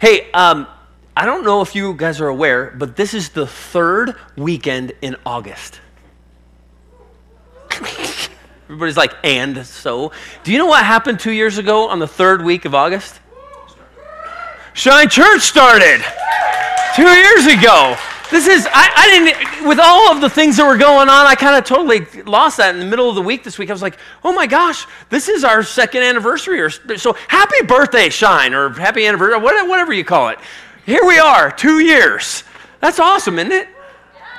Hey, um, I don't know if you guys are aware, but this is the third weekend in August. Everybody's like, and so. Do you know what happened two years ago on the third week of August? Shine Church started two years ago. This is, I, I didn't, with all of the things that were going on, I kind of totally lost that in the middle of the week this week. I was like, oh my gosh, this is our second anniversary. Or, so happy birthday, Shine, or happy anniversary, whatever you call it. Here we are, two years. That's awesome, isn't it?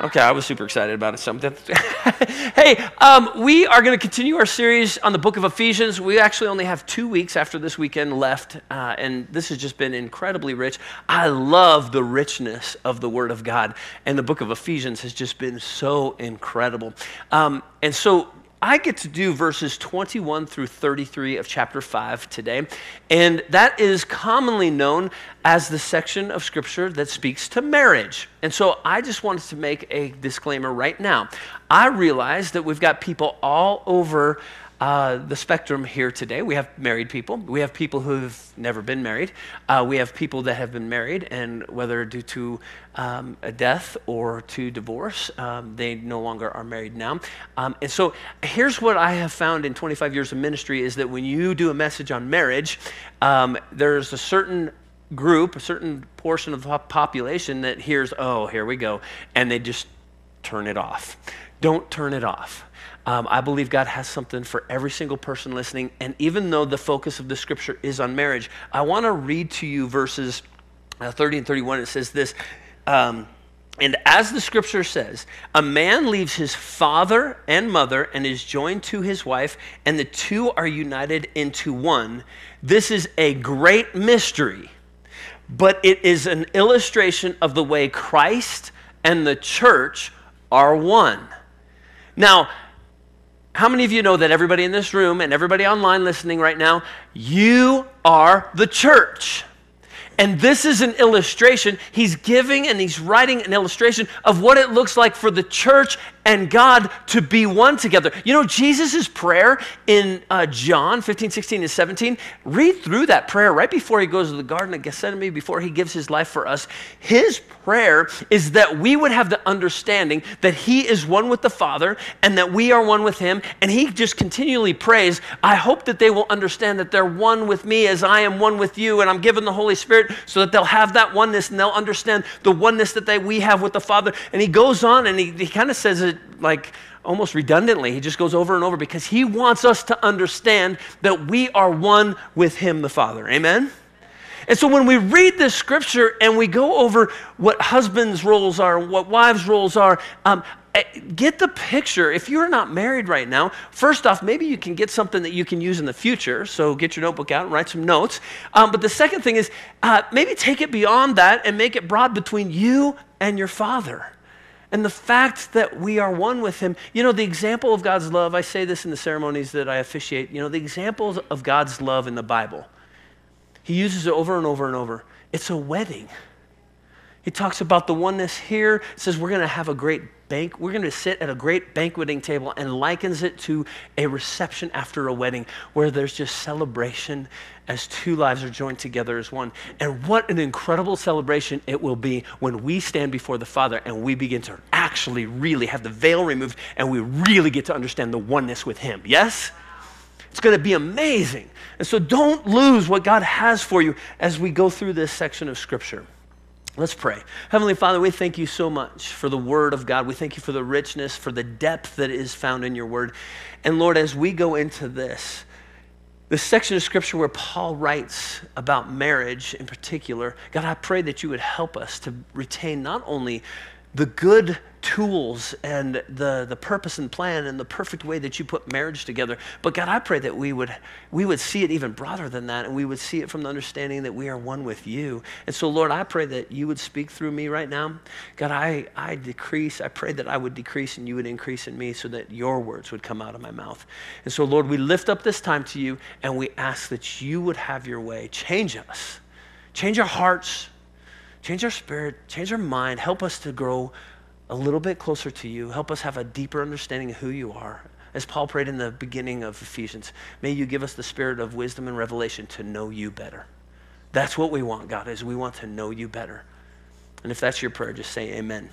Okay, I was super excited about it. Something. hey, um, we are going to continue our series on the book of Ephesians. We actually only have two weeks after this weekend left, uh, and this has just been incredibly rich. I love the richness of the Word of God, and the book of Ephesians has just been so incredible. Um, and so I get to do verses 21 through 33 of chapter 5 today. And that is commonly known as the section of scripture that speaks to marriage. And so I just wanted to make a disclaimer right now. I realize that we've got people all over uh, the spectrum here today. We have married people. We have people who've never been married. Uh, we have people that have been married, and whether due to um, a death or to divorce, um, they no longer are married now. Um, and so here's what I have found in 25 years of ministry is that when you do a message on marriage, um, there's a certain group, a certain portion of the population that hears, oh, here we go, and they just turn it off. Don't turn it off. Um, I believe God has something for every single person listening. And even though the focus of the scripture is on marriage, I want to read to you verses uh, 30 and 31. It says this. Um, and as the scripture says, a man leaves his father and mother and is joined to his wife, and the two are united into one. This is a great mystery, but it is an illustration of the way Christ and the church are one. Now, how many of you know that everybody in this room and everybody online listening right now, you are the church? And this is an illustration. He's giving and he's writing an illustration of what it looks like for the church and God to be one together. You know, Jesus' prayer in uh, John 15, 16, and 17, read through that prayer right before he goes to the Garden of Gethsemane, before he gives his life for us. His prayer is that we would have the understanding that he is one with the Father and that we are one with him. And he just continually prays, I hope that they will understand that they're one with me as I am one with you, and I'm given the Holy Spirit so that they'll have that oneness and they'll understand the oneness that they, we have with the Father. And he goes on and he, he kind of says it like almost redundantly. He just goes over and over because he wants us to understand that we are one with him, the Father. Amen? And so when we read this scripture and we go over what husbands' roles are, what wives' roles are, um, eh, get the picture. If you're not married right now, first off, maybe you can get something that you can use in the future. So get your notebook out and write some notes. Um, but the second thing is uh, maybe take it beyond that and make it broad between you and your father. And the fact that we are one with Him, you know, the example of God's love, I say this in the ceremonies that I officiate, you know, the examples of God's love in the Bible, He uses it over and over and over. It's a wedding. He talks about the oneness here, says we're going to have a great bank, we're going to sit at a great banqueting table and likens it to a reception after a wedding where there's just celebration as two lives are joined together as one. And what an incredible celebration it will be when we stand before the Father and we begin to actually really have the veil removed and we really get to understand the oneness with Him. Yes? It's going to be amazing. And so don't lose what God has for you as we go through this section of Scripture. Let's pray. Heavenly Father, we thank you so much for the Word of God. We thank you for the richness, for the depth that is found in your Word. And Lord, as we go into this, this section of Scripture where Paul writes about marriage in particular, God, I pray that you would help us to retain not only the good tools and the, the purpose and plan and the perfect way that you put marriage together. But God, I pray that we would, we would see it even broader than that and we would see it from the understanding that we are one with you. And so, Lord, I pray that you would speak through me right now. God, I, I decrease. I pray that I would decrease and you would increase in me so that your words would come out of my mouth. And so, Lord, we lift up this time to you and we ask that you would have your way. Change us, change our hearts, change our spirit, change our mind. Help us to grow a little bit closer to you. Help us have a deeper understanding of who you are. As Paul prayed in the beginning of Ephesians, may you give us the spirit of wisdom and revelation to know you better. That's what we want, God, is we want to know you better. And if that's your prayer, just say amen.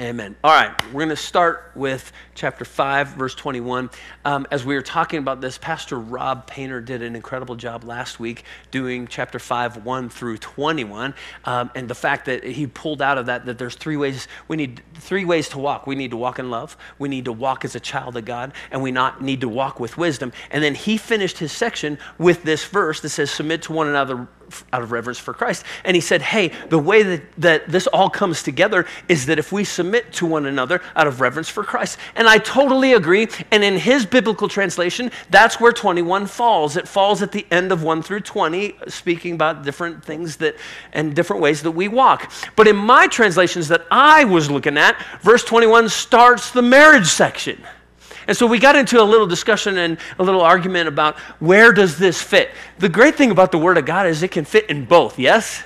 Amen. All right, we're going to start with chapter 5, verse 21. Um, as we were talking about this, Pastor Rob Painter did an incredible job last week doing chapter 5, 1 through 21. Um, and the fact that he pulled out of that that there's three ways, we need three ways to walk. We need to walk in love, we need to walk as a child of God, and we not need to walk with wisdom. And then he finished his section with this verse that says, Submit to one another out of reverence for Christ. And he said, Hey, the way that, that this all comes together is that if we submit to one another out of reverence for Christ. And I totally agree. And in his biblical translation, that's where 21 falls. It falls at the end of 1 through 20, speaking about different things that and different ways that we walk. But in my translations that I was looking at, verse 21 starts the marriage section. And so we got into a little discussion and a little argument about where does this fit? The great thing about the Word of God is it can fit in both, yes?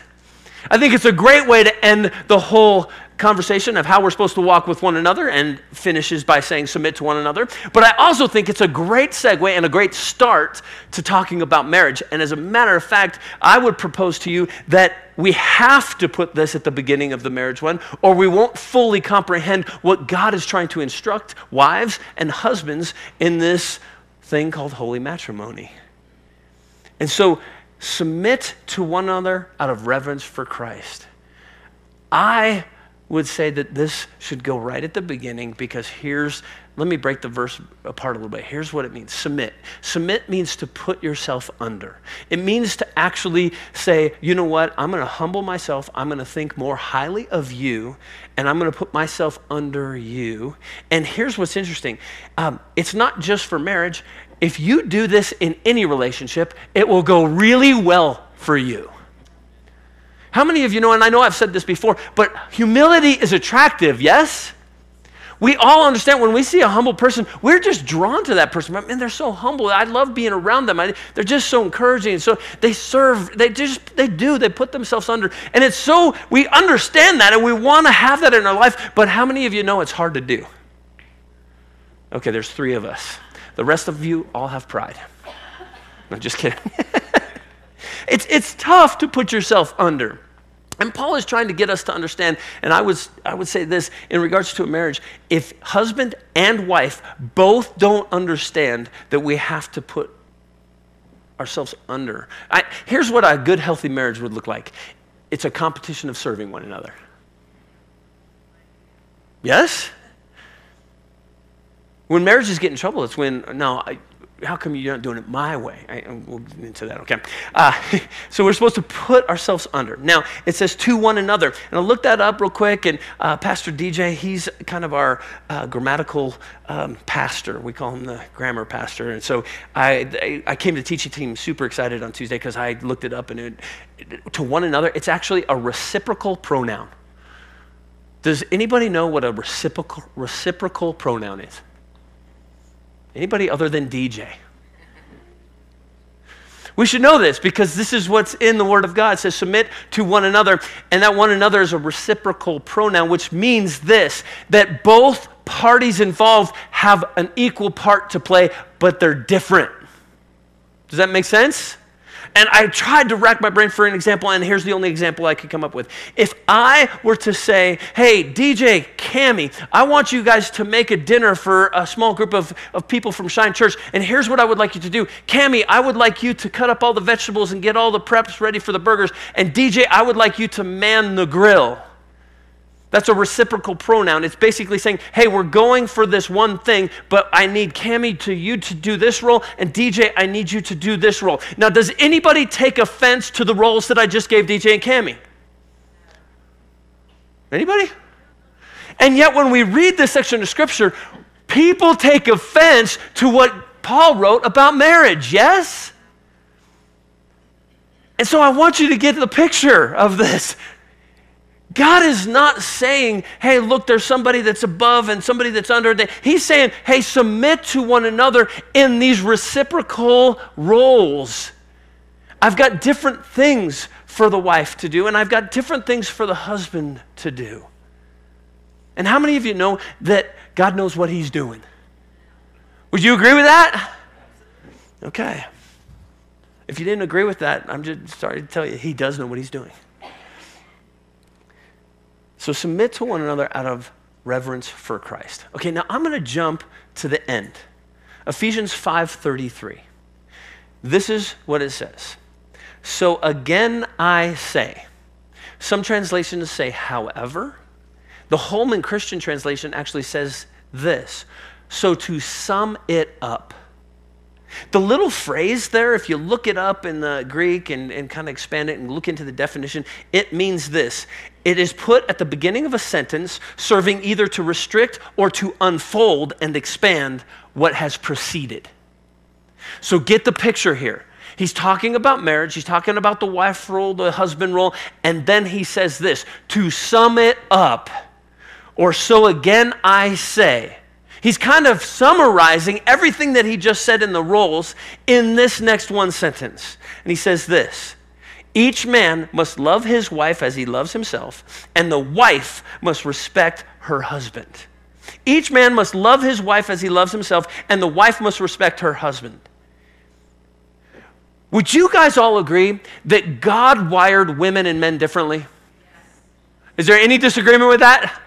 I think it's a great way to end the whole conversation of how we're supposed to walk with one another and finishes by saying submit to one another. But I also think it's a great segue and a great start to talking about marriage. And as a matter of fact, I would propose to you that we have to put this at the beginning of the marriage one, or we won't fully comprehend what God is trying to instruct wives and husbands in this thing called holy matrimony. And so, submit to one another out of reverence for Christ. I would say that this should go right at the beginning because here's, let me break the verse apart a little bit. Here's what it means submit. Submit means to put yourself under. It means to actually say, you know what, I'm going to humble myself, I'm going to think more highly of you, and I'm going to put myself under you. And here's what's interesting um, it's not just for marriage. If you do this in any relationship, it will go really well for you. How many of you know, and I know I've said this before, but humility is attractive, yes? We all understand when we see a humble person, we're just drawn to that person. Man, they're so humble. I love being around them. I, they're just so encouraging. So they serve, they just, they do, they put themselves under. And it's so, we understand that and we want to have that in our life. But how many of you know it's hard to do? Okay, there's three of us. The rest of you all have pride. No, just kidding. It's, it's tough to put yourself under. And Paul is trying to get us to understand, and I, was, I would say this in regards to a marriage if husband and wife both don't understand that we have to put ourselves under, I, here's what a good, healthy marriage would look like it's a competition of serving one another. Yes? When marriages get in trouble, it's when, no, I, how come you're not doing it my way? I, we'll get into that, okay? Uh, so we're supposed to put ourselves under. Now, it says to one another. And I looked that up real quick, and uh, Pastor DJ, he's kind of our uh, grammatical um, pastor. We call him the grammar pastor. And so I, I came to teaching team super excited on Tuesday because I looked it up, and it, to one another, it's actually a reciprocal pronoun. Does anybody know what a reciprocal, reciprocal pronoun is? Anybody other than DJ? We should know this because this is what's in the Word of God. It says, submit to one another. And that one another is a reciprocal pronoun, which means this that both parties involved have an equal part to play, but they're different. Does that make sense? And I tried to rack my brain for an example, and here's the only example I could come up with. If I were to say, hey, DJ, Cami, I want you guys to make a dinner for a small group of, of people from Shine Church, and here's what I would like you to do. Cami, I would like you to cut up all the vegetables and get all the preps ready for the burgers, and DJ, I would like you to man the grill. That's a reciprocal pronoun. It's basically saying, hey, we're going for this one thing, but I need Cami to you to do this role, and DJ, I need you to do this role. Now, does anybody take offense to the roles that I just gave DJ and Cami? Anybody? And yet, when we read this section of scripture, people take offense to what Paul wrote about marriage, yes? And so I want you to get the picture of this. God is not saying, hey, look, there's somebody that's above and somebody that's under. He's saying, hey, submit to one another in these reciprocal roles. I've got different things for the wife to do, and I've got different things for the husband to do. And how many of you know that God knows what He's doing? Would you agree with that? Okay. If you didn't agree with that, I'm just sorry to tell you, he does know what he's doing. So submit to one another out of reverence for Christ. Okay, now I'm going to jump to the end. Ephesians 5:33. This is what it says. So again I say. Some translations say however. The Holman Christian translation actually says this. So to sum it up, the little phrase there, if you look it up in the Greek and, and kind of expand it and look into the definition, it means this. It is put at the beginning of a sentence, serving either to restrict or to unfold and expand what has preceded. So get the picture here. He's talking about marriage, he's talking about the wife role, the husband role, and then he says this to sum it up, or so again I say. He's kind of summarizing everything that he just said in the roles in this next one sentence. And he says this Each man must love his wife as he loves himself, and the wife must respect her husband. Each man must love his wife as he loves himself, and the wife must respect her husband. Would you guys all agree that God wired women and men differently? Is there any disagreement with that?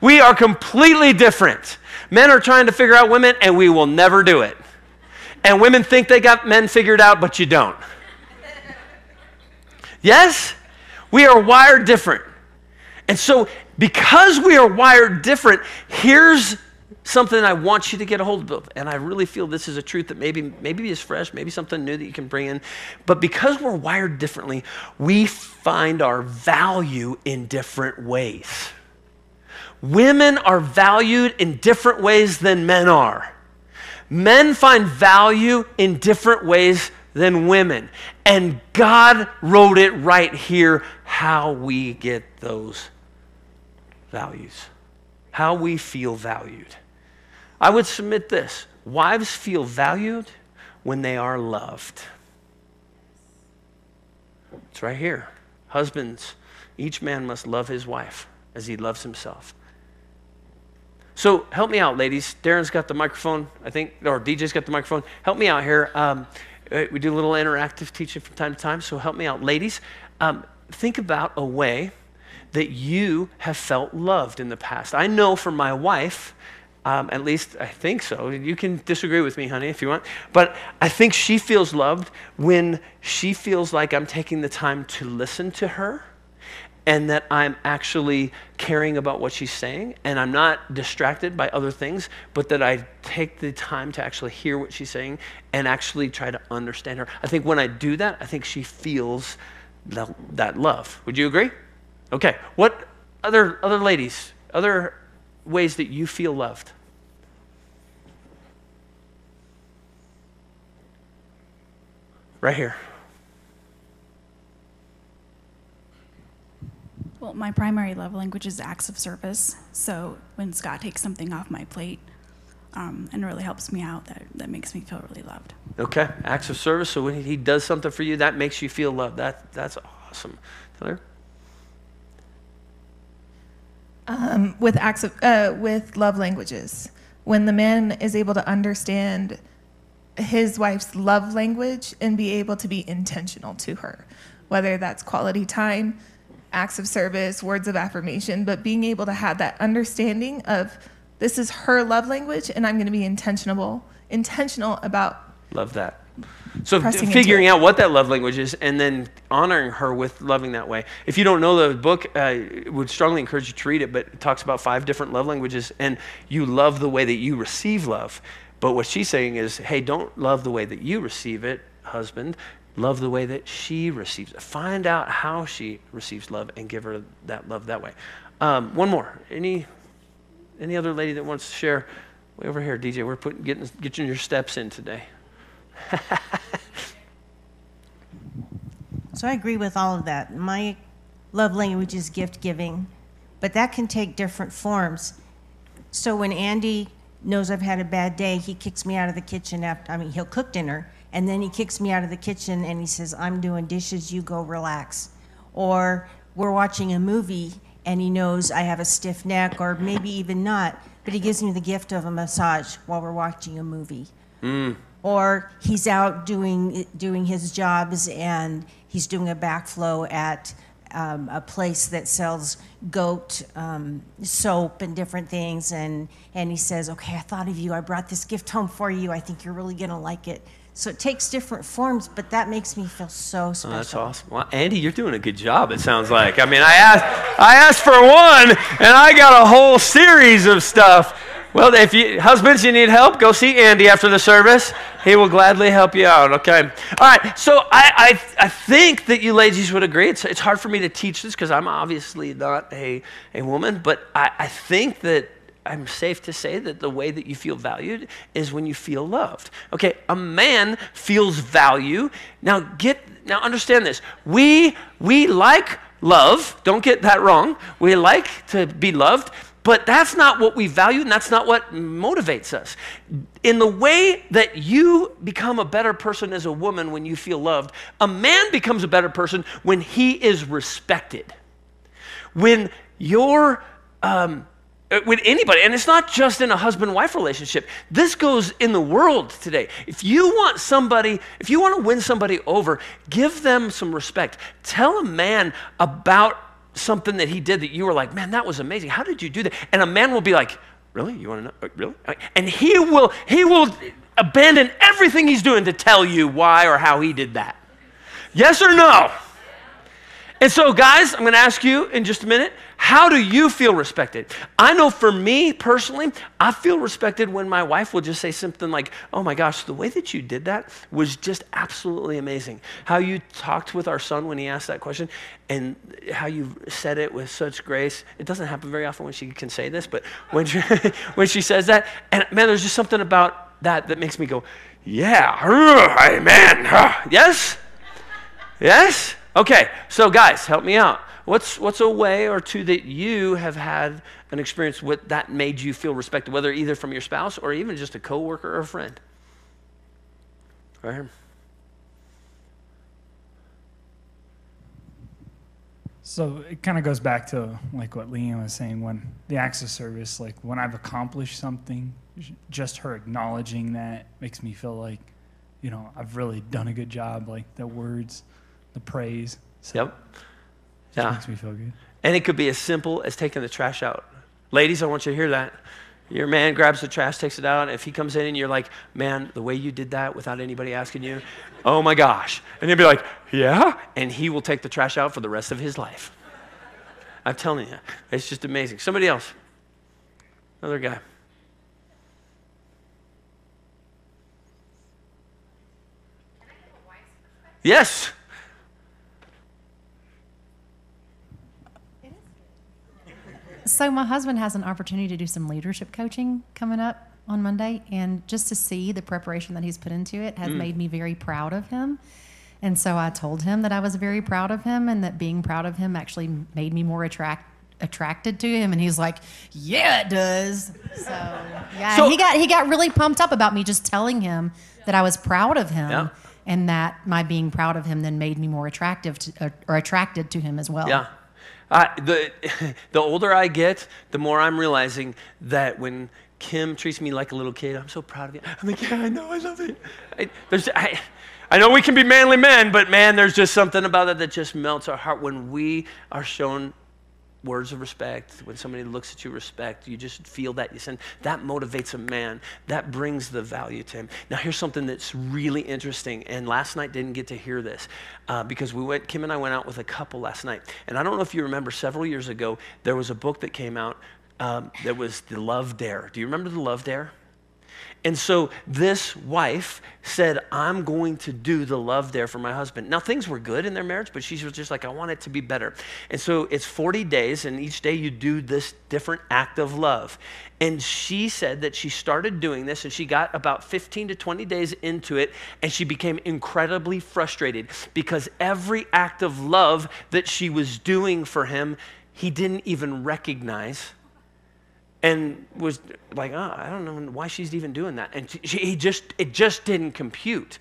We are completely different. Men are trying to figure out women, and we will never do it. And women think they got men figured out, but you don't. Yes? We are wired different. And so, because we are wired different, here's something I want you to get a hold of. And I really feel this is a truth that maybe, maybe is fresh, maybe something new that you can bring in. But because we're wired differently, we find our value in different ways. Women are valued in different ways than men are. Men find value in different ways than women. And God wrote it right here how we get those values, how we feel valued. I would submit this wives feel valued when they are loved. It's right here. Husbands, each man must love his wife as he loves himself. So help me out, ladies. Darren's got the microphone, I think, or DJ's got the microphone. Help me out here. Um, uh, we do a little interactive teaching from time to time, so help me out. Ladies, um, think about a way that you have felt loved in the past. I know for my wife, um, at least I think so. You can disagree with me, honey, if you want. But I think she feels loved when she feels like I'm taking the time to listen to her and that I'm actually caring about what she's saying and I'm not distracted by other things, but that I take the time to actually hear what she's saying and actually try to understand her. I think when I do that, I think she feels that, that love. Would you agree? Okay. What other other ladies, other ways that you feel loved? Right here. Well, my primary love language is acts of service. So when Scott takes something off my plate um, and really helps me out, that, that makes me feel really loved. Okay, acts of service. So when he does something for you, that makes you feel loved. That, that's awesome. Taylor? Um, with acts of, uh, with love languages, when the man is able to understand his wife's love language and be able to be intentional to her, whether that's quality time, acts of service, words of affirmation, but being able to have that understanding of this is her love language and I'm going to be intentional intentional about love that. So figuring out what that love language is and then honoring her with loving that way. If you don't know the book, I uh, would strongly encourage you to read it, but it talks about five different love languages and you love the way that you receive love. But what she's saying is, hey, don't love the way that you receive it, husband love the way that she receives it. Find out how she receives love and give her that love that way. Um, one more. Any any other lady that wants to share? Way over here, DJ. We're putting getting getting your steps in today. so I agree with all of that. My love language is gift giving, but that can take different forms. So when Andy knows I've had a bad day, he kicks me out of the kitchen after. I mean, he'll cook dinner and then he kicks me out of the kitchen and he says, I'm doing dishes, you go relax. Or we're watching a movie and he knows I have a stiff neck, or maybe even not, but he gives me the gift of a massage while we're watching a movie. Mm. or he's out doing doing his jobs and he's doing a backflow at um, a place that sells goat um, soap and different things, and and he says, "Okay, I thought of you. I brought this gift home for you. I think you're really gonna like it." So it takes different forms, but that makes me feel so special. Oh, that's awesome. Well, Andy, you're doing a good job. It sounds like. I mean, I asked, I asked for one, and I got a whole series of stuff. Well, if you husbands, you need help, go see Andy after the service. He will gladly help you out. Okay. All right. So I, I, I think that you ladies would agree. It's, it's hard for me to teach this because I'm obviously not a, a woman, but I, I think that I'm safe to say that the way that you feel valued is when you feel loved. Okay, a man feels value. Now get now understand this. We we like love. Don't get that wrong. We like to be loved, but that's not what we value and that's not what motivates us. In the way that you become a better person as a woman when you feel loved, a man becomes a better person when he is respected. When you're um, with anybody and it's not just in a husband wife relationship. This goes in the world today. If you want somebody if you want to win somebody over give them some respect. Tell a man about something that he did that you were like man that was amazing. How did you do that? And a man will be like really? You want to know? Uh, really? And he will he will abandon everything he's doing to tell you why or how he did that. Yes or no? And so, guys, I'm going to ask you in just a minute how do you feel respected? I know for me personally, I feel respected when my wife will just say something like, Oh my gosh, the way that you did that was just absolutely amazing. How you talked with our son when he asked that question and how you said it with such grace. It doesn't happen very often when she can say this, but when she, when she says that, and man, there's just something about that that makes me go, Yeah, amen. Yes? Yes? Okay, so guys, help me out. What's, what's a way or two that you have had an experience with that made you feel respected, whether either from your spouse or even just a coworker or a friend? Right here. So it kind of goes back to like what Leanne was saying when the acts of service, like when I've accomplished something, just her acknowledging that makes me feel like, you know, I've really done a good job. Like the words the praise. So yep. Yeah. Makes me feel good. And it could be as simple as taking the trash out. Ladies, I want you to hear that. Your man grabs the trash, takes it out. If he comes in and you're like, man, the way you did that without anybody asking you, oh my gosh. And he'll be like, yeah? And he will take the trash out for the rest of his life. I'm telling you, it's just amazing. Somebody else. Another guy. Yes. So my husband has an opportunity to do some leadership coaching coming up on Monday, and just to see the preparation that he's put into it has mm. made me very proud of him. And so I told him that I was very proud of him, and that being proud of him actually made me more attract attracted to him. And he's like, "Yeah, it does." So yeah, so, he got he got really pumped up about me just telling him that I was proud of him. Yeah. And that my being proud of him then made me more attractive to, or attracted to him as well. Yeah, I, the, the older I get, the more I'm realizing that when Kim treats me like a little kid, I'm so proud of you. I'm like, yeah, I know, I love it. I, there's, I, I know we can be manly men, but man, there's just something about it that just melts our heart when we are shown words of respect, when somebody looks at you respect, you just feel that you send that motivates a man. That brings the value to him. Now here's something that's really interesting, and last night didn't get to hear this uh, because we went. Kim and I went out with a couple last night, and I don't know if you remember. Several years ago, there was a book that came out um, that was the Love Dare. Do you remember the Love Dare? And so this wife said, I'm going to do the Love Dare for my husband. Now, things were good in their marriage, but she was just like, I want it to be better. And so it's 40 days, and each day you do this different act of love. And she said that she started doing this, and she got about 15 to 20 days into it, and she became incredibly frustrated because every act of love that she was doing for him, he didn't even recognize and was like, oh, I don't know why she's even doing that. And she, he just, it just didn't compute.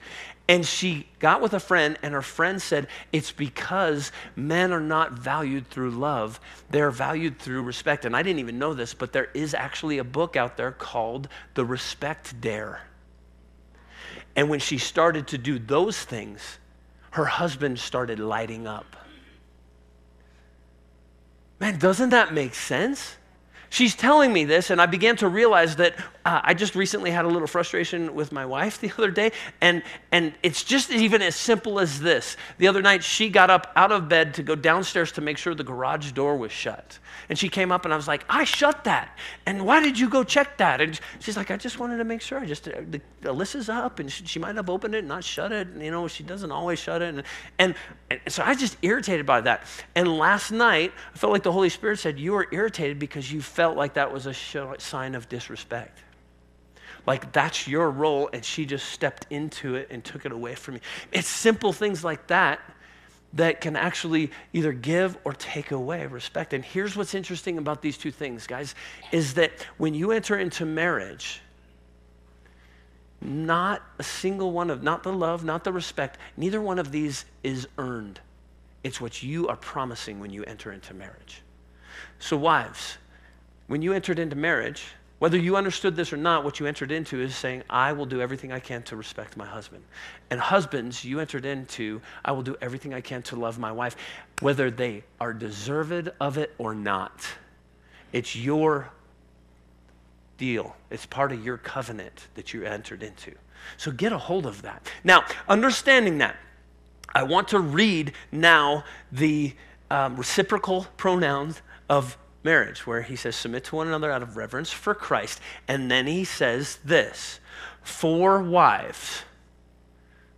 And she got with a friend, and her friend said, It's because men are not valued through love. They're valued through respect. And I didn't even know this, but there is actually a book out there called The Respect Dare. And when she started to do those things, her husband started lighting up. Man, doesn't that make sense? She's telling me this, and I began to realize that uh, I just recently had a little frustration with my wife the other day, and, and it's just even as simple as this. The other night, she got up out of bed to go downstairs to make sure the garage door was shut. And she came up, and I was like, I shut that. And why did you go check that? And she's like, I just wanted to make sure. I just, uh, the, Alyssa's up, and she, she, might have opened it and not shut it. And, you know, she doesn't always shut it. And, and, and so I was just irritated by that. And last night, I felt like the Holy Spirit said, You were irritated because you felt like that was a sign of disrespect like that's your role and she just stepped into it and took it away from you it's simple things like that that can actually either give or take away respect. And here's what's interesting about these two things, guys, is that when you enter into marriage, not a single one of, not the love, not the respect, neither one of these is earned. It's what you are promising when you enter into marriage. So, wives, when you entered into marriage, whether you understood this or not, what you entered into is saying, I will do everything I can to respect my husband. And husbands, you entered into, I will do everything I can to love my wife, whether they are deserved of it or not. It's your deal, it's part of your covenant that you entered into. So get a hold of that. Now, understanding that, I want to read now the um, reciprocal pronouns of marriage, where he says, Submit to one another out of reverence for Christ. And then he says this for wives.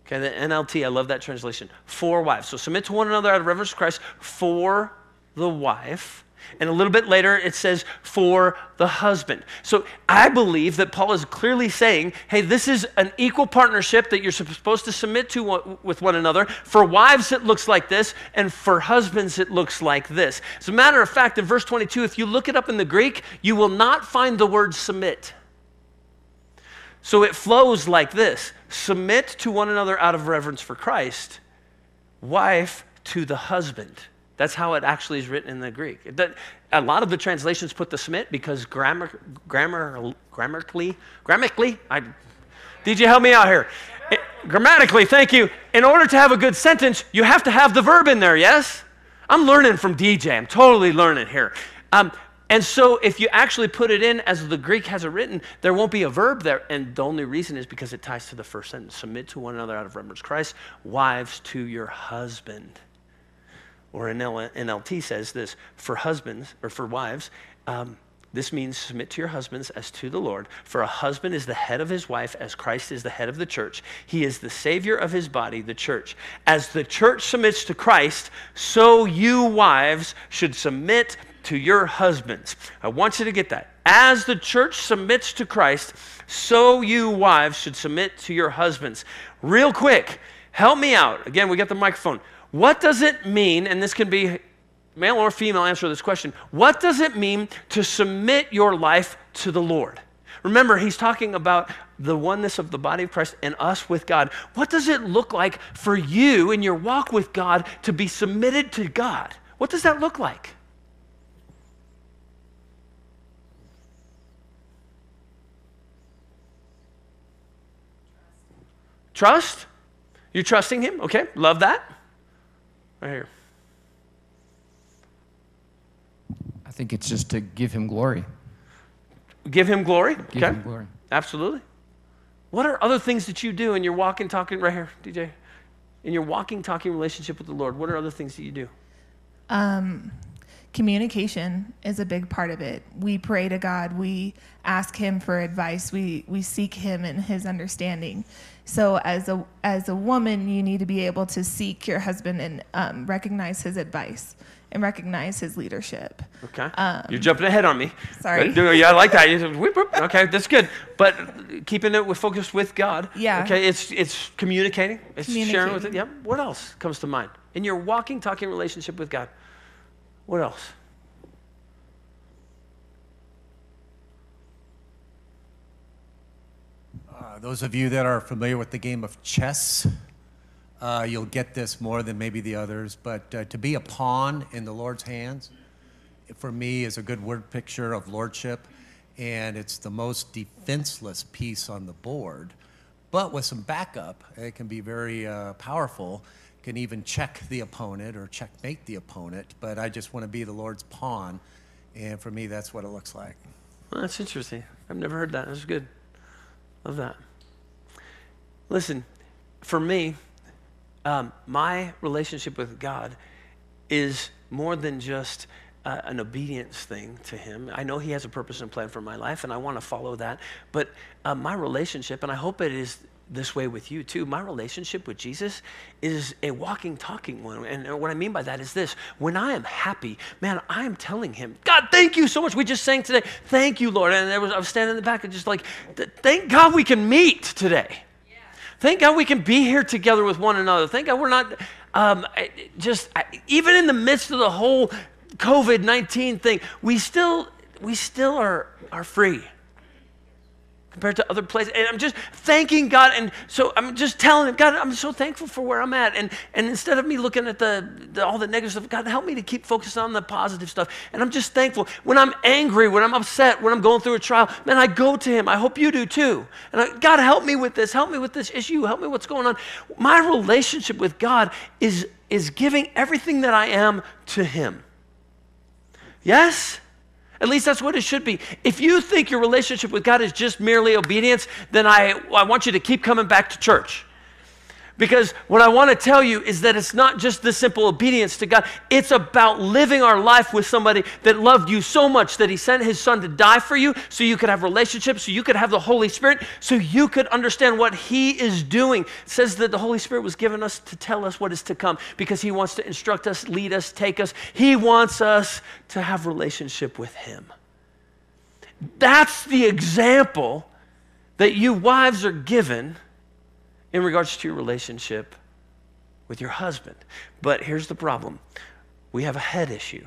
Okay, the NLT, I love that translation. For wives. So submit to one another out of reverence for Christ for the wife and a little bit later, it says, for the husband. So I believe that Paul is clearly saying, hey, this is an equal partnership that you're supposed to submit to with one another. For wives, it looks like this, and for husbands, it looks like this. As a matter of fact, in verse 22, if you look it up in the Greek, you will not find the word submit. So it flows like this submit to one another out of reverence for Christ, wife to the husband. That's how it actually is written in the Greek. a lot of the translations put the submit because grammar, grammar, grammatically, grammatically, I, DJ, help me out here. It, grammatically, thank you. In order to have a good sentence, you have to have the verb in there, yes? I'm learning from DJ. I'm totally learning here. Um, and so, if you actually put it in as the Greek has it written, there won't be a verb there. And the only reason is because it ties to the first sentence submit to one another out of reverence Christ, wives to your husband or NLT says this for husbands or for wives. Um, this means submit to your husbands as to the Lord. For a husband is the head of his wife, as Christ is the head of the church. He is the Savior of his body, the church. As the church submits to Christ, so you wives should submit to your husbands. I want you to get that. As the church submits to Christ, so you wives should submit to your husbands. Real quick, help me out. Again, we got the microphone. What does it mean, and this can be male or female answer this question, what does it mean to submit your life to the Lord? Remember, he's talking about the oneness of the body of Christ and us with God. What does it look like for you in your walk with God to be submitted to God? What does that look like? Trust? You're trusting Him? Okay, love that. Right here. I think it's just to give him glory. Give him glory? Give okay. him glory. Absolutely. What are other things that you do in your walking, talking, right here, DJ? In your walking, talking relationship with the Lord, what are other things that you do? Um, communication is a big part of it. We pray to God. We ask Him for advice. We we seek Him and His understanding. So as a as a woman, you need to be able to seek your husband and um, recognize his advice and recognize his leadership. Okay. Um, You're jumping ahead on me. Sorry. Yeah, I like that. Okay, that's good. But keeping it with focused with God. Yeah. Okay, it's it's communicating. It's sharing with it. Yep. What else comes to mind in your walking, talking relationship with God? What else? Those of you that are familiar with the game of chess, uh, you'll get this more than maybe the others. But uh, to be a pawn in the Lord's hands, for me, is a good word picture of lordship. And it's the most defenseless piece on the board. But with some backup, it can be very uh, powerful. Can even check the opponent or checkmate the opponent. But I just want to be the Lord's pawn, and for me, that's what it looks like. Well, that's interesting. I've never heard that. That's good. Love that. Listen, for me, um, my relationship with God is more than just uh, an obedience thing to Him. I know He has a purpose and plan for my life, and I want to follow that. But uh, my relationship, and I hope it is this way with you too. My relationship with Jesus is a walking, talking one. And what I mean by that is this when I am happy, man, I am telling him, God, thank you so much. We just sang today. Thank you, Lord. And was, I was standing in the back and just like, thank God we can meet today. Thank God we can be here together with one another. Thank God we're not um, just, even in the midst of the whole COVID 19 thing, we still, we still are, are free compared to other places. And I'm just thanking God. And so I'm just telling him, God, I'm so thankful for where I'm at. And, and instead of me looking at the, the, all the negative stuff, God, help me to keep focused on the positive stuff. And I'm just thankful. When I'm angry, when I'm upset, when I'm going through a trial, man, I go to him. I hope you do too. And I, God, help me with this. Help me with this issue. Help me what's going on. My relationship with God is, is giving everything that I am to him. Yes? At least that's what it should be. If you think your relationship with God is just merely obedience, then I, I want you to keep coming back to church. Because what I want to tell you is that it's not just the simple obedience to God, it's about living our life with somebody that loved you so much that he sent his son to die for you so you could have relationships, so you could have the Holy Spirit, so you could understand what he is doing. It says that the Holy Spirit was given us to tell us what is to come because he wants to instruct us, lead us, take us. He wants us to have relationship with him. That's the example that you wives are given in regards to your relationship with your husband. But here's the problem we have a head issue.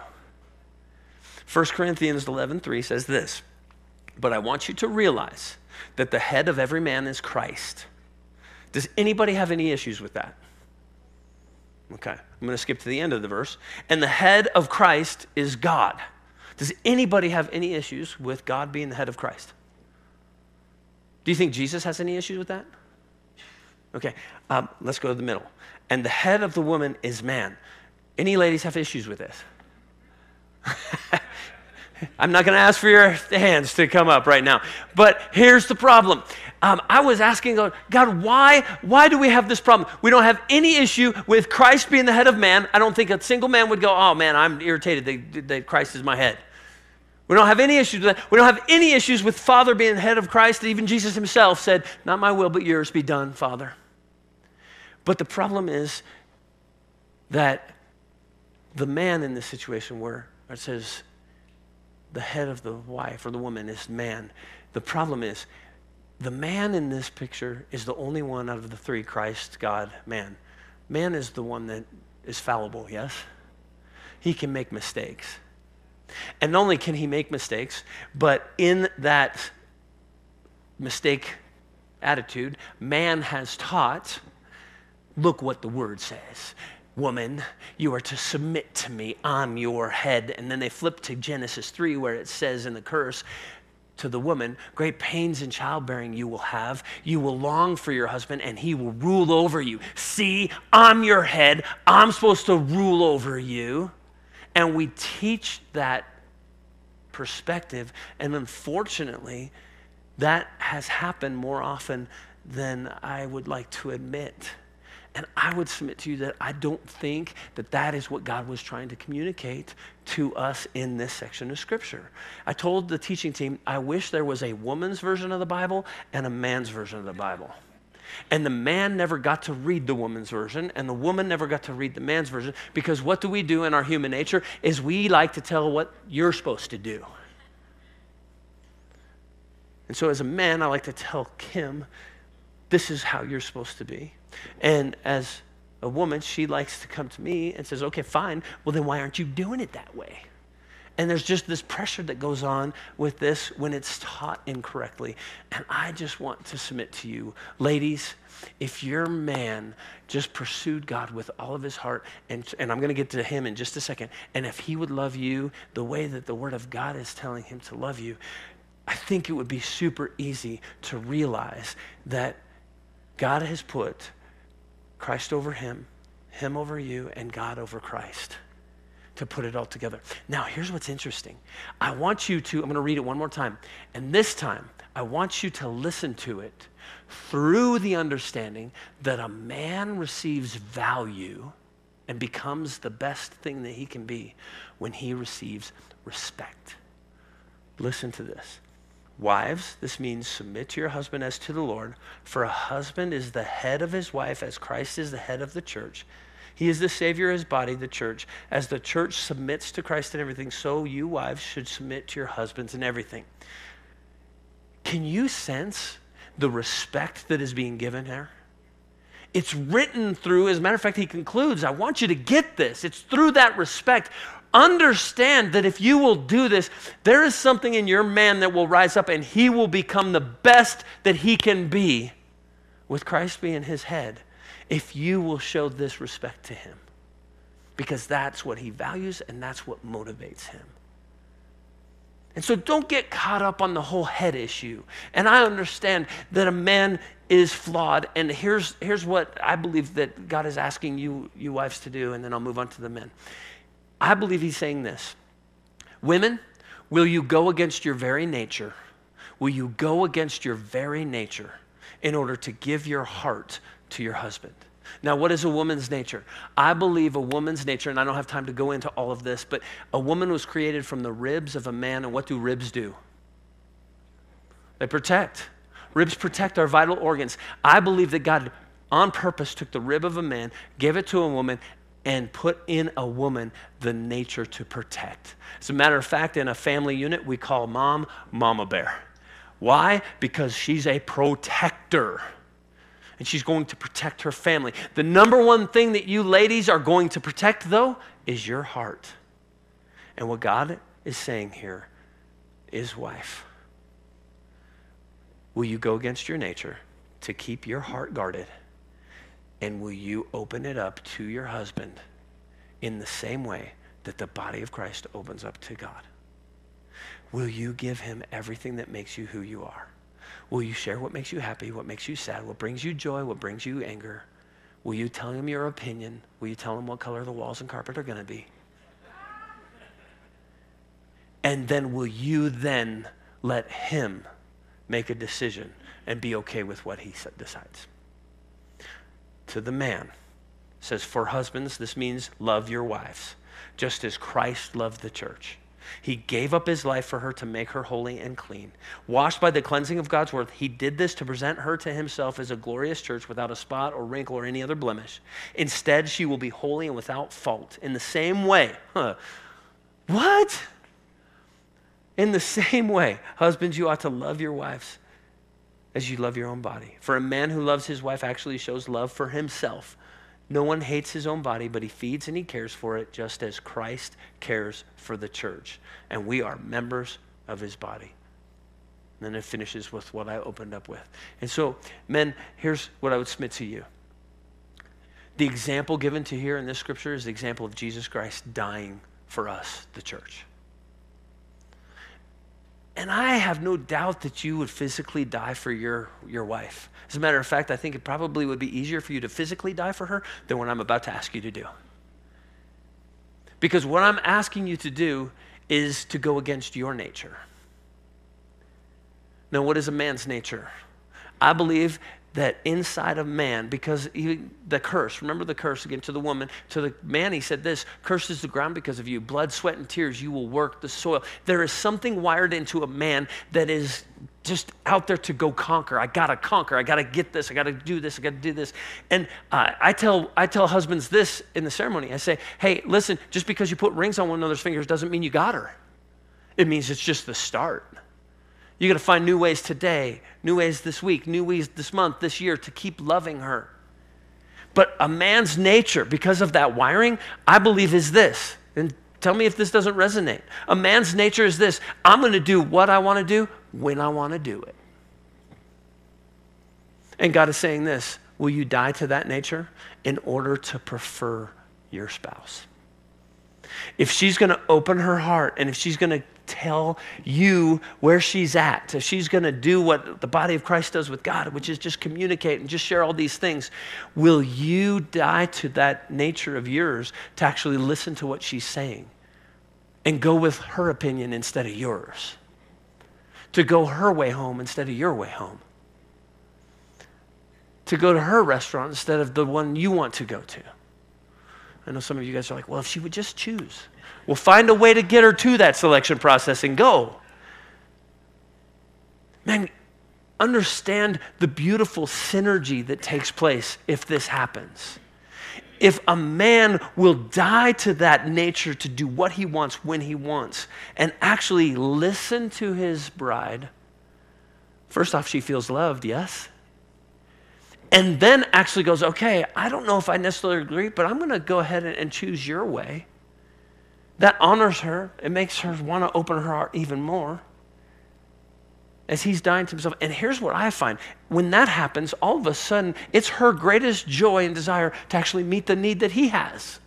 1 Corinthians 11:3 says this, "But I want you to realize that the head of every man is Christ." Does anybody have any issues with that? Okay, I'm going to skip to the end of the verse. And the head of Christ is God. Does anybody have any issues with God being the head of Christ? Do you think Jesus has any issues with that? Okay, um, let's go to the middle. And the head of the woman is man. Any ladies have issues with this? I'm not going to ask for your hands to come up right now. But here's the problem. Um, I was asking God, God, why, why do we have this problem? We don't have any issue with Christ being the head of man. I don't think a single man would go, oh man, I'm irritated that, that Christ is my head. We don't have any issues with that. We don't have any issues with Father being the head of Christ. Even Jesus himself said, Not my will, but yours be done, Father. But the problem is that the man in this situation where it says the head of the wife or the woman is man, the problem is the man in this picture is the only one out of the three Christ, God, man. Man is the one that is fallible, yes? He can make mistakes. And not only can he make mistakes, but in that mistake attitude, man has taught Look what the word says. Woman, you are to submit to me. I'm your head. And then they flip to Genesis 3, where it says in the curse, to the woman, great pains in childbearing you will have. You will long for your husband, and he will rule over you. See, I'm your head. I'm supposed to rule over you. And we teach that perspective. And unfortunately, that has happened more often than I would like to admit. And I would submit to you that I don't think that that is what God was trying to communicate to us in this section of Scripture. I told the teaching team, I wish there was a woman's version of the Bible and a man's version of the Bible. And the man never got to read the woman's version, and the woman never got to read the man's version, because what do we do in our human nature is we like to tell what you're supposed to do. And so, as a man, I like to tell Kim, this is how you're supposed to be. And as a woman, she likes to come to me and says, okay, fine. Well, then why aren't you doing it that way? And there's just this pressure that goes on with this when it's taught incorrectly. And I just want to submit to you, ladies, if your man just pursued God with all of his heart, and, and I'm going to get to him in just a second, and if he would love you the way that the Word of God is telling him to love you, I think it would be super easy to realize that God has put Christ over him, him over you, and God over Christ to put it all together. Now, here's what's interesting. I want you to, I'm going to read it one more time. And this time, I want you to listen to it through the understanding that a man receives value and becomes the best thing that he can be when he receives respect. Listen to this. Wives, this means submit to your husband as to the Lord, for a husband is the head of his wife as Christ is the head of the church. He is the Savior of his body, the church. As the church submits to Christ in everything, so you wives should submit to your husbands in everything. Can you sense the respect that is being given here? It's written through, as a matter of fact, he concludes, I want you to get this. It's through that respect. Understand that if you will do this, there is something in your man that will rise up and he will become the best that he can be with Christ being his head if you will show this respect to him. Because that's what he values and that's what motivates him. And so don't get caught up on the whole head issue. And I understand that a man is flawed. And here's, here's what I believe that God is asking you, you wives to do, and then I'll move on to the men. I believe he's saying this Women, will you go against your very nature? Will you go against your very nature in order to give your heart to your husband? Now, what is a woman's nature? I believe a woman's nature, and I don't have time to go into all of this, but a woman was created from the ribs of a man, and what do ribs do? They protect. Ribs protect our vital organs. I believe that God, on purpose, took the rib of a man, gave it to a woman, and put in a woman the nature to protect. As a matter of fact, in a family unit, we call mom Mama Bear. Why? Because she's a protector and she's going to protect her family. The number one thing that you ladies are going to protect, though, is your heart. And what God is saying here is, wife, will you go against your nature to keep your heart guarded? And will you open it up to your husband in the same way that the body of Christ opens up to God? Will you give him everything that makes you who you are? Will you share what makes you happy, what makes you sad, what brings you joy, what brings you anger? Will you tell him your opinion? Will you tell him what color the walls and carpet are going to be? And then will you then let him make a decision and be okay with what he decides? To the man says, For husbands, this means love your wives, just as Christ loved the church he gave up his life for her to make her holy and clean. Washed by the cleansing of God's word, he did this to present her to himself as a glorious church without a spot or wrinkle or any other blemish. Instead, she will be holy and without fault. In the same way, huh? What? In the same way, husbands, you ought to love your wives as you love your own body. For a man who loves his wife actually shows love for himself. No one hates his own body, but he feeds and he cares for it just as Christ cares for the church. And we are members of his body. And then it finishes with what I opened up with. And so, men, here's what I would submit to you. The example given to here in this scripture is the example of Jesus Christ dying for us, the church. And I have no doubt that you would physically die for your, your wife. As a matter of fact, I think it probably would be easier for you to physically die for her than what I'm about to ask you to do. Because what I'm asking you to do is to go against your nature. Now, what is a man's nature? I believe that inside of man, because he, the curse, remember the curse again to the woman, to the man, he said this curse is the ground because of you. Blood, sweat, and tears, you will work the soil. There is something wired into a man that is just out there to go conquer. I gotta conquer. I gotta get this. I gotta do this. I gotta do this. And uh, I tell I tell husbands this in the ceremony. I say, hey, listen, just because you put rings on one another's fingers doesn't mean you got her. It means it's just the start. You got to find new ways today, new ways this week, new ways this month, this year to keep loving her. But a man's nature, because of that wiring, I believe is this. And tell me if this doesn't resonate. A man's nature is this I'm going to do what I want to do when I want to do it. And God is saying this Will you die to that nature in order to prefer your spouse? If she's going to open her heart and if she's going to tell you where she's at, if she's going to do what the body of Christ does with God, which is just communicate and just share all these things, will you die to that nature of yours to actually listen to what she's saying and go with her opinion instead of yours? To go her way home instead of your way home? To go to her restaurant instead of the one you want to go to? I know some of you guys are like, well, if she would just choose, we'll find a way to get her to that selection process and go. Man, understand the beautiful synergy that takes place if this happens. If a man will die to that nature to do what he wants when he wants and actually listen to his bride, first off, she feels loved, yes? And then actually goes, okay, I don't know if I necessarily agree, but I'm going to go ahead and, and, choose your way. That honors her. It makes her want to open her heart even more as he's dying to himself. And here's what I find when that happens, all of a sudden, it's her greatest joy and desire to actually meet the need that he has.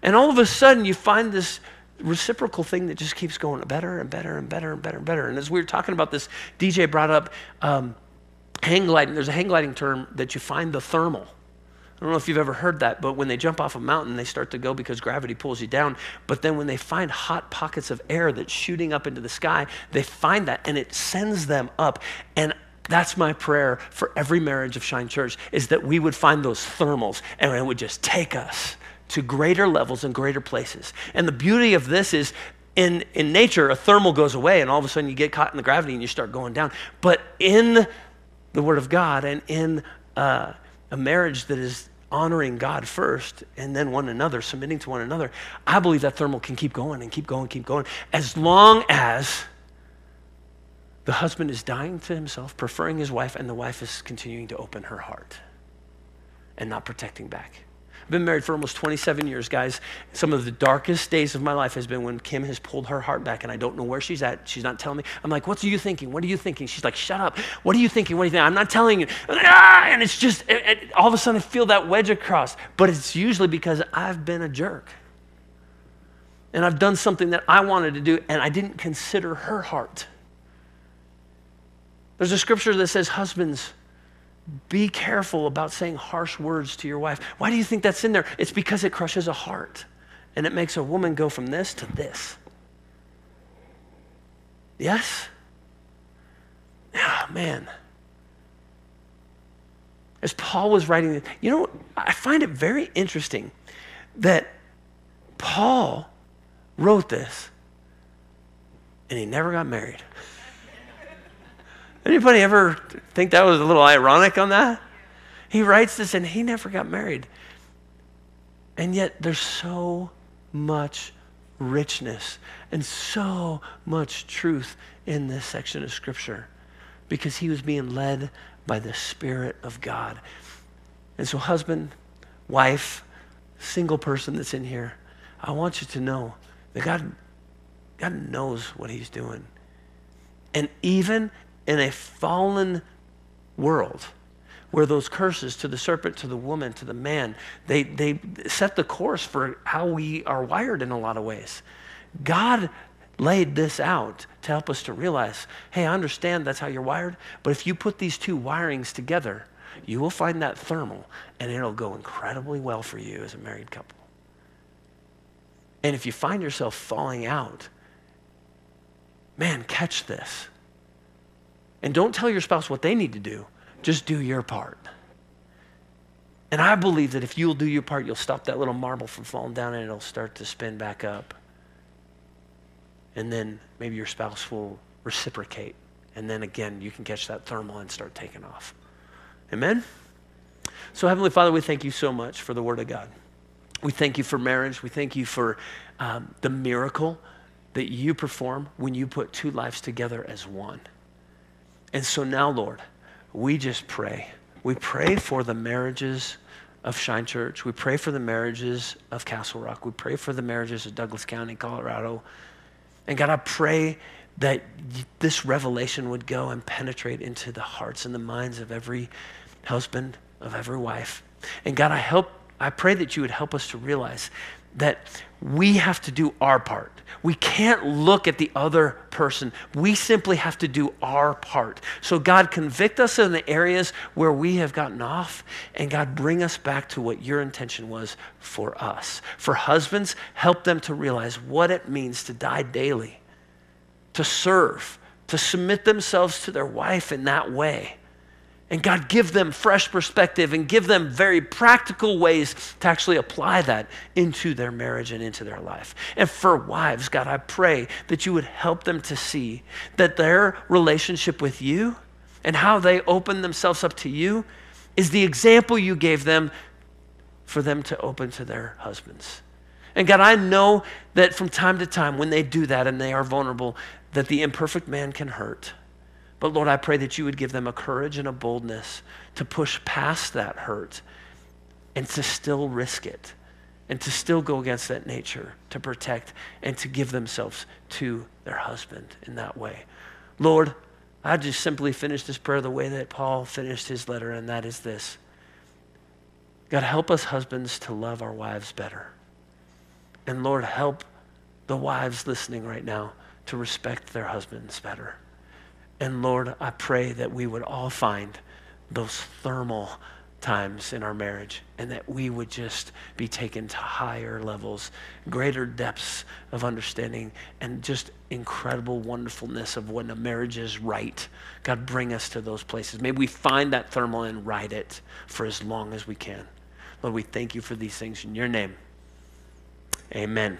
And all of a sudden, you find this reciprocal thing that just keeps going better and better and better and better and better. And as we were talking about this, DJ brought up. Um, hang gliding, there's a hang gliding term that you find the thermal. I don't know if you've ever heard that, but when they jump off a mountain, they start to go because gravity pulls you down. But then when they find hot pockets of air that's shooting up into the sky, they find that and it sends them up. And that's my prayer for every marriage of Shine Church is that we would find those thermals and it would just take us to greater levels and greater places. And the beauty of this is in, in nature, a thermal goes away and all of a sudden you get caught in the gravity and you start going down. But in the Word of God and in uh, a marriage that is honoring God first and then one another, submitting to one another, I believe that thermal can keep going and keep going, keep going, as long as the husband is dying to himself, preferring his wife, and the wife is continuing to open her heart and not protecting back. I've been married for almost 27 years, guys. Some of the darkest days of my life has been when Kim has pulled her heart back and I don't know where she's at. She's not telling me. I'm like, what are you thinking? What are you thinking? She's like, shut up. What are you thinking? What are you thinking? I'm not telling you. Ah! And it's just, it, it, all of a sudden I feel that wedge across. But it's usually because I've been a jerk. And I've done something that I wanted to do and I didn't consider her heart. There's a scripture that says, husbands, be careful about saying harsh words to your wife. Why do you think that's in there? It's because it crushes a heart and it makes a woman go from this to this. Yes? Oh, man. As Paul was writing, you know, I find it very interesting that Paul wrote this and he never got married. Anybody ever think that was a little ironic on that? He writes this and he never got married. And yet there's so much richness and so much truth in this section of Scripture because he was being led by the Spirit of God. And so, husband, wife, single person that's in here, I want you to know that God, God knows what he's doing. And even in a fallen world where those curses to the serpent, to the woman, to the man, they, they set the course for how we are wired in a lot of ways. God laid this out to help us to realize hey, I understand that's how you're wired, but if you put these two wirings together, you will find that thermal and it'll go incredibly well for you as a married couple. And if you find yourself falling out, man, catch this. And don't tell your spouse what they need to do, just do your part. And I believe that if you'll do your part, you'll stop that little marble from falling down and it'll start to spin back up. And then maybe your spouse will reciprocate. And then again, you can catch that thermal and start taking off. Amen? So, Heavenly Father, we thank you so much for the Word of God. We thank you for marriage. We thank you for um, the miracle that you perform when you put two lives together as one. And so now, Lord, we just pray. We pray for the marriages of Shine Church. We pray for the marriages of Castle Rock. We pray for the marriages of Douglas County, Colorado. And God, I pray that this revelation would go and penetrate into the hearts and the minds of every husband, of every wife. And God, I help I pray that you would help us to realize that we have to do our part. We can't look at the other person. We simply have to do our part. So, God, convict us in the areas where we have gotten off, and God, bring us back to what your intention was for us. For husbands, help them to realize what it means to die daily, to serve, to submit themselves to their wife in that way. And God, give them fresh perspective and give them very practical ways to actually apply that into their marriage and into their life. And for wives, God, I pray that you would help them to see that their relationship with you and how they open themselves up to you is the example you gave them for them to open to their husbands. And God, I know that from time to time when they do that and they are vulnerable, that the imperfect man can hurt. But Lord, I pray that you would give them a courage and a boldness to push past that hurt and to still risk it and to still go against that nature to protect and to give themselves to their husband in that way. Lord, I just simply finish this prayer the way that Paul finished his letter, and that is this God, help us husbands to love our wives better. And Lord, help the wives listening right now to respect their husbands better. And Lord, I pray that we would all find those thermal times in our marriage and that we would just be taken to higher levels, greater depths of understanding, and just incredible wonderfulness of when a marriage is right. God, bring us to those places. May we find that thermal and ride it for as long as we can. Lord, we thank you for these things in your name. Amen.